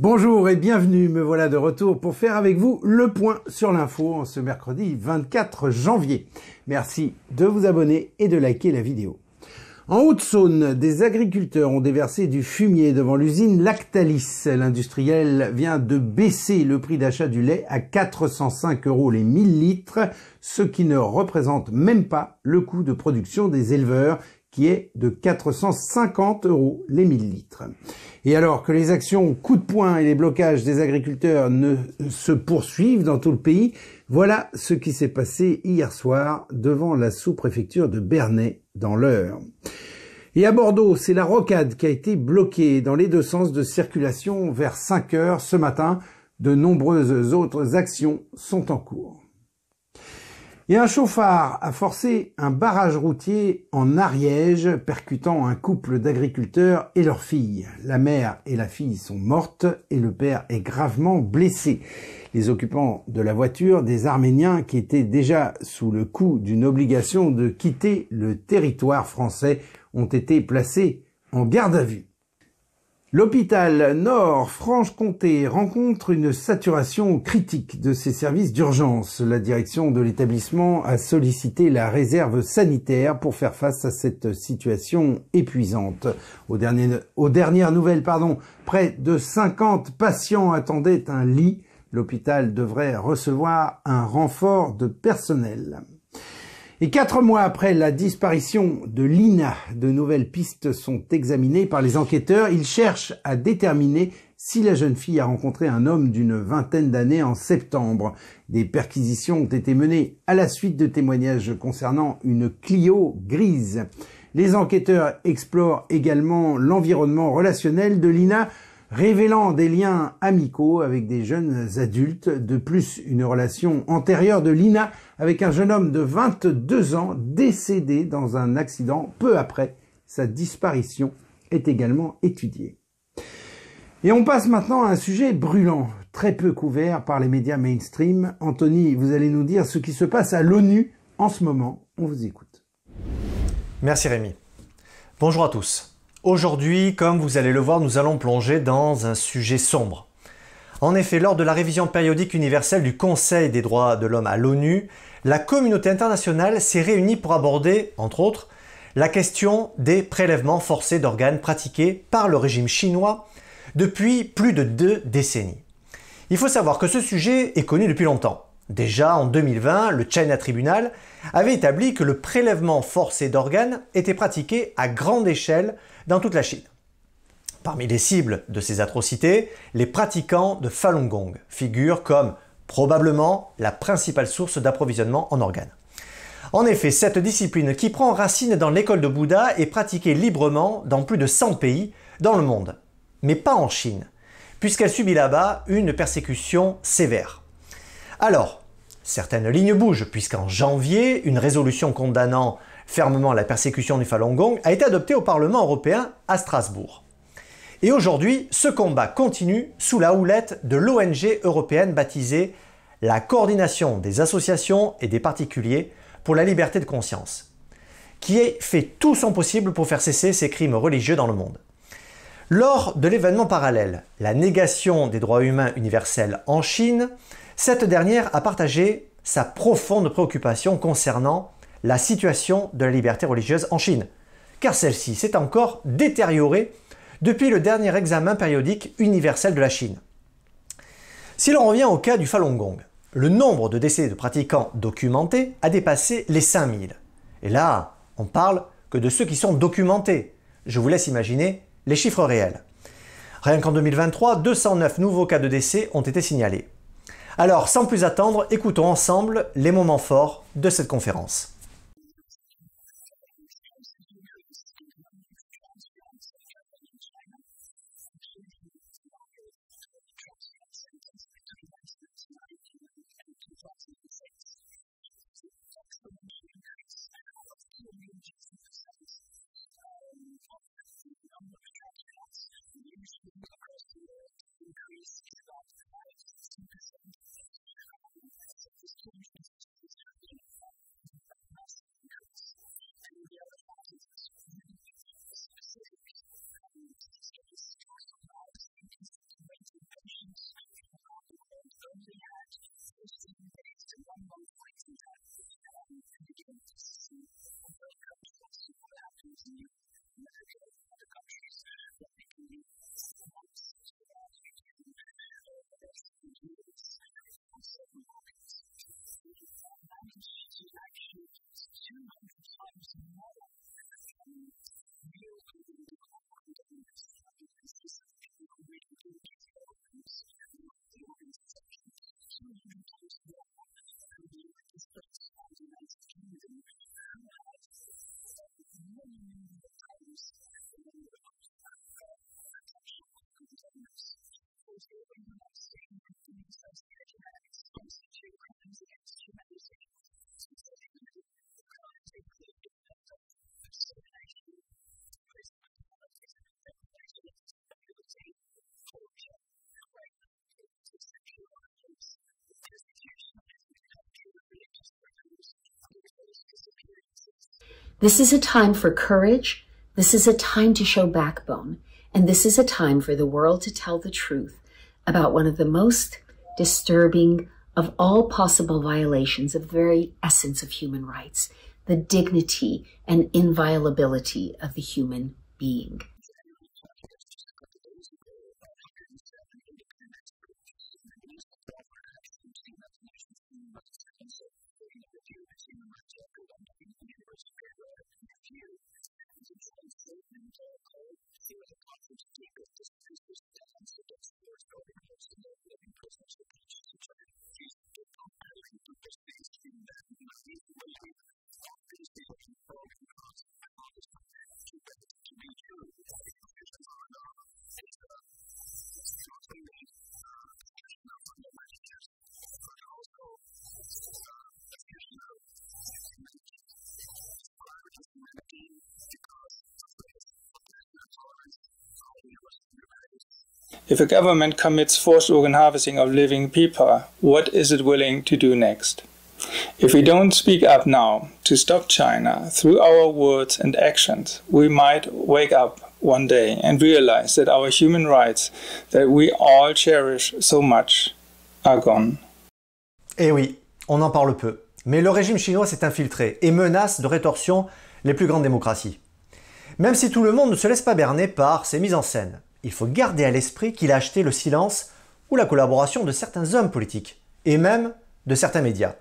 Bonjour et bienvenue, me voilà de retour pour faire avec vous le point sur l'info en ce mercredi 24 janvier. Merci de vous abonner et de liker la vidéo. En Haute-Saône, des agriculteurs ont déversé du fumier devant l'usine Lactalis. L'industriel vient de baisser le prix d'achat du lait à 405 euros les 1000 litres, ce qui ne représente même pas le coût de production des éleveurs qui est de 450 euros les 1000 litres. Et alors que les actions coup de poing et les blocages des agriculteurs ne se poursuivent dans tout le pays, voilà ce qui s'est passé hier soir devant la sous-préfecture de Bernay dans l'Eure. Et à Bordeaux, c'est la rocade qui a été bloquée dans les deux sens de circulation vers 5 heures ce matin. De nombreuses autres actions sont en cours. Et un chauffard a forcé un barrage routier en Ariège, percutant un couple d'agriculteurs et leur fille. La mère et la fille sont mortes et le père est gravement blessé. Les occupants de la voiture, des Arméniens qui étaient déjà sous le coup d'une obligation de quitter le territoire français, ont été placés en garde à vue. L'hôpital Nord-Franche-Comté rencontre une saturation critique de ses services d'urgence. La direction de l'établissement a sollicité la réserve sanitaire pour faire face à cette situation épuisante. Aux, dernières nouvelles, pardon, près de 50 patients attendaient un lit. L'hôpital devrait recevoir un renfort de personnel. Et quatre mois après la disparition de Lina, de nouvelles pistes sont examinées par les enquêteurs. Ils cherchent à déterminer si la jeune fille a rencontré un homme d'une vingtaine d'années en septembre. Des perquisitions ont été menées à la suite de témoignages concernant une Clio grise. Les enquêteurs explorent également l'environnement relationnel de Lina révélant des liens amicaux avec des jeunes adultes, de plus une relation antérieure de Lina avec un jeune homme de 22 ans décédé dans un accident peu après sa disparition est également étudiée. Et on passe maintenant à un sujet brûlant, très peu couvert par les médias mainstream. Anthony, vous allez nous dire ce qui se passe à l'ONU en ce moment. On vous écoute. Merci Rémi. Bonjour à tous. Aujourd'hui, comme vous allez le voir, nous allons plonger dans un sujet sombre. En effet, lors de la révision périodique universelle du Conseil des droits de l'homme à l'ONU, la communauté internationale s'est réunie pour aborder, entre autres, la question des prélèvements forcés d'organes pratiqués par le régime chinois depuis plus de deux décennies. Il faut savoir que ce sujet est connu depuis longtemps. Déjà en 2020, le China Tribunal avait établi que le prélèvement forcé d'organes était pratiqué à grande échelle dans toute la Chine. Parmi les cibles de ces atrocités, les pratiquants de Falun Gong figurent comme probablement la principale source d'approvisionnement en organes. En effet, cette discipline qui prend racine dans l'école de Bouddha est pratiquée librement dans plus de 100 pays dans le monde, mais pas en Chine, puisqu'elle subit là-bas une persécution sévère. Alors, certaines lignes bougent, puisqu'en janvier, une résolution condamnant fermement la persécution du Falun Gong a été adoptée au Parlement européen à Strasbourg. Et aujourd'hui, ce combat continue sous la houlette de l'ONG européenne baptisée la Coordination des associations et des particuliers pour la liberté de conscience, qui fait tout son possible pour faire cesser ces crimes religieux dans le monde. Lors de l'événement parallèle, la négation des droits humains universels en Chine, cette dernière a partagé sa profonde préoccupation concernant la situation de la liberté religieuse en Chine, car celle-ci s'est encore détériorée depuis le dernier examen périodique universel de la Chine. Si l'on revient au cas du Falun Gong, le nombre de décès de pratiquants documentés a dépassé les 5000. Et là, on parle que de ceux qui sont documentés. Je vous laisse imaginer les chiffres réels. Rien qu'en 2023, 209 nouveaux cas de décès ont été signalés. Alors, sans plus attendre, écoutons ensemble les moments forts de cette conférence. This is a time for courage. This is a time to show backbone. And this is a time for the world to tell the truth about one of the most disturbing of all possible violations of the very essence of human rights, the dignity and inviolability of the human being. which is the ecosystem is the evidence that gets there is no the that living persons should be If a government commits forced organ harvesting of living people, what is it willing to do next? If we don't speak up now to stop China through our words and actions, we might wake up one day and realize that our human rights that we all cherish so much are gone. Eh oui, on en parle peu. Mais le régime chinois s'est infiltré et menace de rétorsion les plus grandes démocraties. Même si tout le monde ne se laisse pas berner par ces mises en scène, il faut garder à l'esprit qu'il a acheté le silence ou la collaboration de certains hommes politiques, et même de certains médias.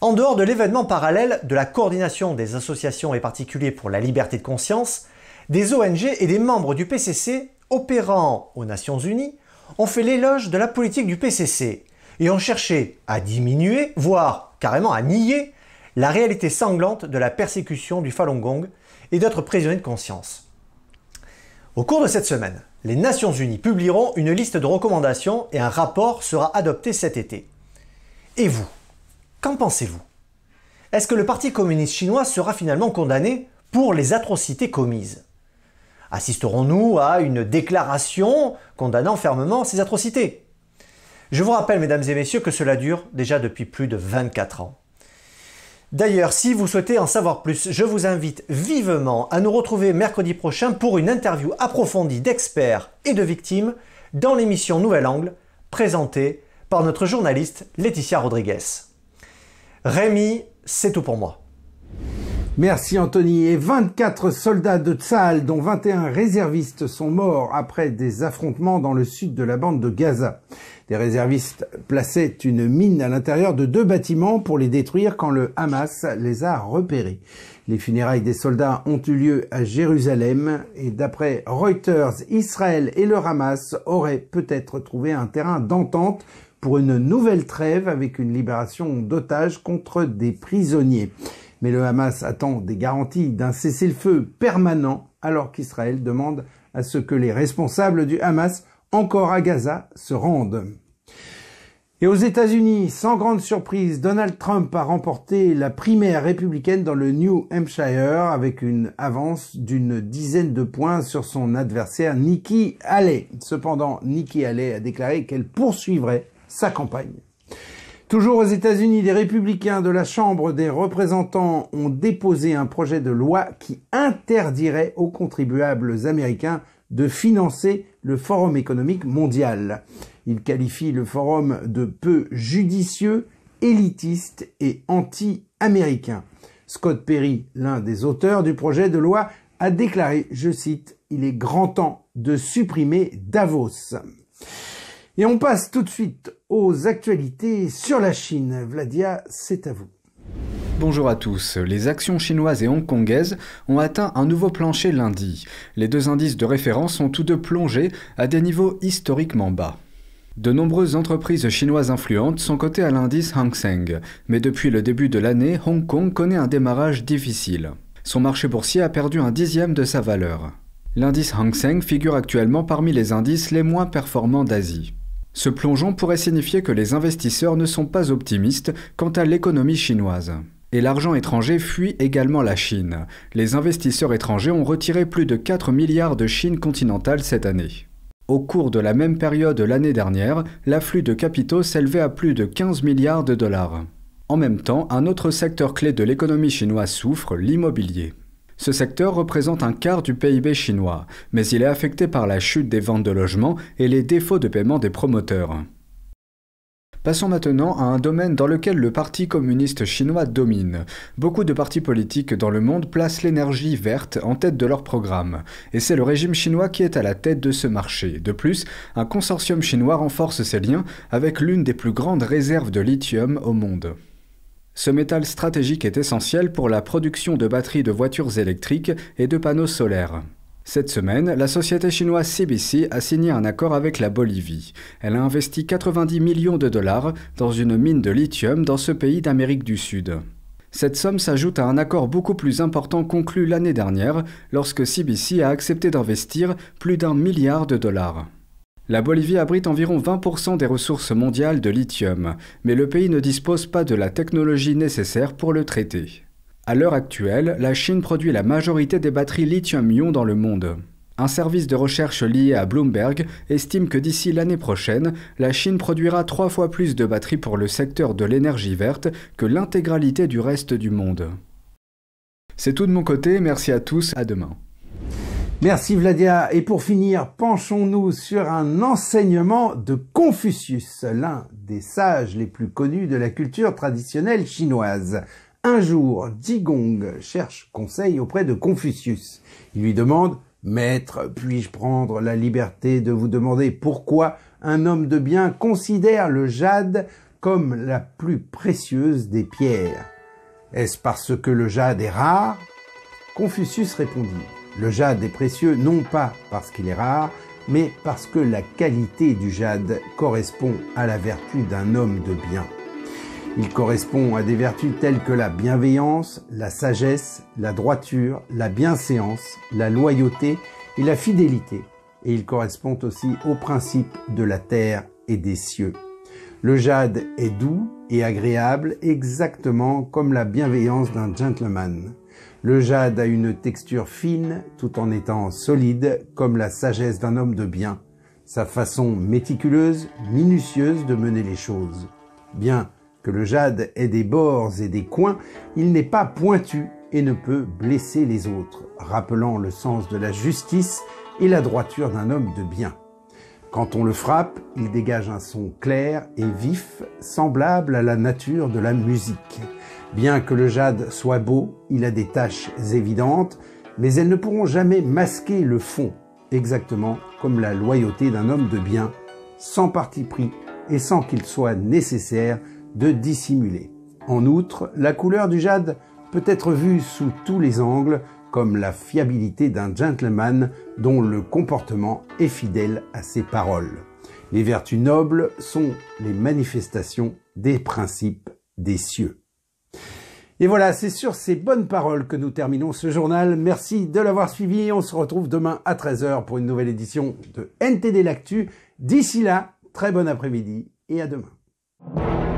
En dehors de l'événement parallèle de la coordination des associations et particuliers pour la liberté de conscience, des ONG et des membres du PCC opérant aux Nations Unies ont fait l'éloge de la politique du PCC et ont cherché à diminuer, voire carrément à nier, la réalité sanglante de la persécution du Falun Gong et d'autres prisonniers de conscience. Au cours de cette semaine, les Nations Unies publieront une liste de recommandations et un rapport sera adopté cet été. Et vous, qu'en pensez-vous? Est-ce que le Parti communiste chinois sera finalement condamné pour les atrocités commises? Assisterons-nous à une déclaration condamnant fermement ces atrocités? Je vous rappelle, mesdames et messieurs, que cela dure déjà depuis plus de 24 ans. D'ailleurs, si vous souhaitez en savoir plus, je vous invite vivement à nous retrouver mercredi prochain pour une interview approfondie d'experts et de victimes dans l'émission Nouvel Angle, présentée par notre journaliste Laetitia Rodriguez. Rémi, c'est tout pour moi. Merci Anthony. Et 24 soldats de Tsahal, dont 21 réservistes, sont morts après des affrontements dans le sud de la bande de Gaza. Des réservistes plaçaient une mine à l'intérieur de deux bâtiments pour les détruire quand le Hamas les a repérés. Les funérailles des soldats ont eu lieu à Jérusalem et d'après Reuters, Israël et le Hamas auraient peut-être trouvé un terrain d'entente pour une nouvelle trêve avec une libération d'otages contre des prisonniers. Mais le Hamas attend des garanties d'un cessez-le-feu permanent alors qu'Israël demande à ce que les responsables du Hamas encore à Gaza se rendent. Et aux États-Unis, sans grande surprise, Donald Trump a remporté la primaire républicaine dans le New Hampshire avec une avance d'une dizaine de points sur son adversaire Nikki Haley. Cependant, Nikki Haley a déclaré qu'elle poursuivrait sa campagne. Toujours aux États-Unis, les républicains de la Chambre des représentants ont déposé un projet de loi qui interdirait aux contribuables américains de financer le Forum économique mondial. Il qualifie le forum de peu judicieux, élitiste et anti-américain. Scott Perry, l'un des auteurs du projet de loi, a déclaré, je cite, Il est grand temps de supprimer Davos. Et on passe tout de suite aux actualités sur la Chine. Vladia, c'est à vous. Bonjour à tous. Les actions chinoises et hongkongaises ont atteint un nouveau plancher lundi. Les deux indices de référence sont tous deux plongés à des niveaux historiquement bas. De nombreuses entreprises chinoises influentes sont cotées à l'indice Hang Seng, mais depuis le début de l'année, Hong Kong connaît un démarrage difficile. Son marché boursier a perdu un dixième de sa valeur. L'indice Hang Seng figure actuellement parmi les indices les moins performants d'Asie. Ce plongeon pourrait signifier que les investisseurs ne sont pas optimistes quant à l'économie chinoise. Et l'argent étranger fuit également la Chine. Les investisseurs étrangers ont retiré plus de 4 milliards de Chine continentale cette année. Au cours de la même période l'année dernière, l'afflux de capitaux s'élevait à plus de 15 milliards de dollars. En même temps, un autre secteur clé de l'économie chinoise souffre, l'immobilier. Ce secteur représente un quart du PIB chinois, mais il est affecté par la chute des ventes de logements et les défauts de paiement des promoteurs. Passons maintenant à un domaine dans lequel le Parti communiste chinois domine. Beaucoup de partis politiques dans le monde placent l'énergie verte en tête de leur programme, et c'est le régime chinois qui est à la tête de ce marché. De plus, un consortium chinois renforce ses liens avec l'une des plus grandes réserves de lithium au monde. Ce métal stratégique est essentiel pour la production de batteries de voitures électriques et de panneaux solaires. Cette semaine, la société chinoise CBC a signé un accord avec la Bolivie. Elle a investi 90 millions de dollars dans une mine de lithium dans ce pays d'Amérique du Sud. Cette somme s'ajoute à un accord beaucoup plus important conclu l'année dernière lorsque CBC a accepté d'investir plus d'un milliard de dollars. La Bolivie abrite environ 20% des ressources mondiales de lithium, mais le pays ne dispose pas de la technologie nécessaire pour le traiter. À l'heure actuelle, la Chine produit la majorité des batteries lithium-ion dans le monde. Un service de recherche lié à Bloomberg estime que d'ici l'année prochaine, la Chine produira trois fois plus de batteries pour le secteur de l'énergie verte que l'intégralité du reste du monde. C'est tout de mon côté, merci à tous, à demain. Merci Vladia. Et pour finir, penchons-nous sur un enseignement de Confucius, l'un des sages les plus connus de la culture traditionnelle chinoise. Un jour, Jigong cherche conseil auprès de Confucius. Il lui demande Maître, puis-je prendre la liberté de vous demander pourquoi un homme de bien considère le jade comme la plus précieuse des pierres? Est-ce parce que le jade est rare? Confucius répondit Le jade est précieux non pas parce qu'il est rare, mais parce que la qualité du jade correspond à la vertu d'un homme de bien. Il correspond à des vertus telles que la bienveillance, la sagesse, la droiture, la bienséance, la loyauté et la fidélité. Et il correspond aussi aux principes de la terre et des cieux. Le jade est doux et agréable exactement comme la bienveillance d'un gentleman. Le jade a une texture fine tout en étant solide comme la sagesse d'un homme de bien. Sa façon méticuleuse, minutieuse de mener les choses. Bien que le jade ait des bords et des coins, il n'est pas pointu et ne peut blesser les autres, rappelant le sens de la justice et la droiture d'un homme de bien. Quand on le frappe, il dégage un son clair et vif, semblable à la nature de la musique. Bien que le jade soit beau, il a des taches évidentes, mais elles ne pourront jamais masquer le fond, exactement comme la loyauté d'un homme de bien, sans parti pris et sans qu'il soit nécessaire de dissimuler. En outre, la couleur du jade peut être vue sous tous les angles comme la fiabilité d'un gentleman dont le comportement est fidèle à ses paroles. Les vertus nobles sont les manifestations des principes des cieux. Et voilà, c'est sur ces bonnes paroles que nous terminons ce journal. Merci de l'avoir suivi. On se retrouve demain à 13h pour une nouvelle édition de NTD L'Actu. D'ici là, très bon après-midi et à demain.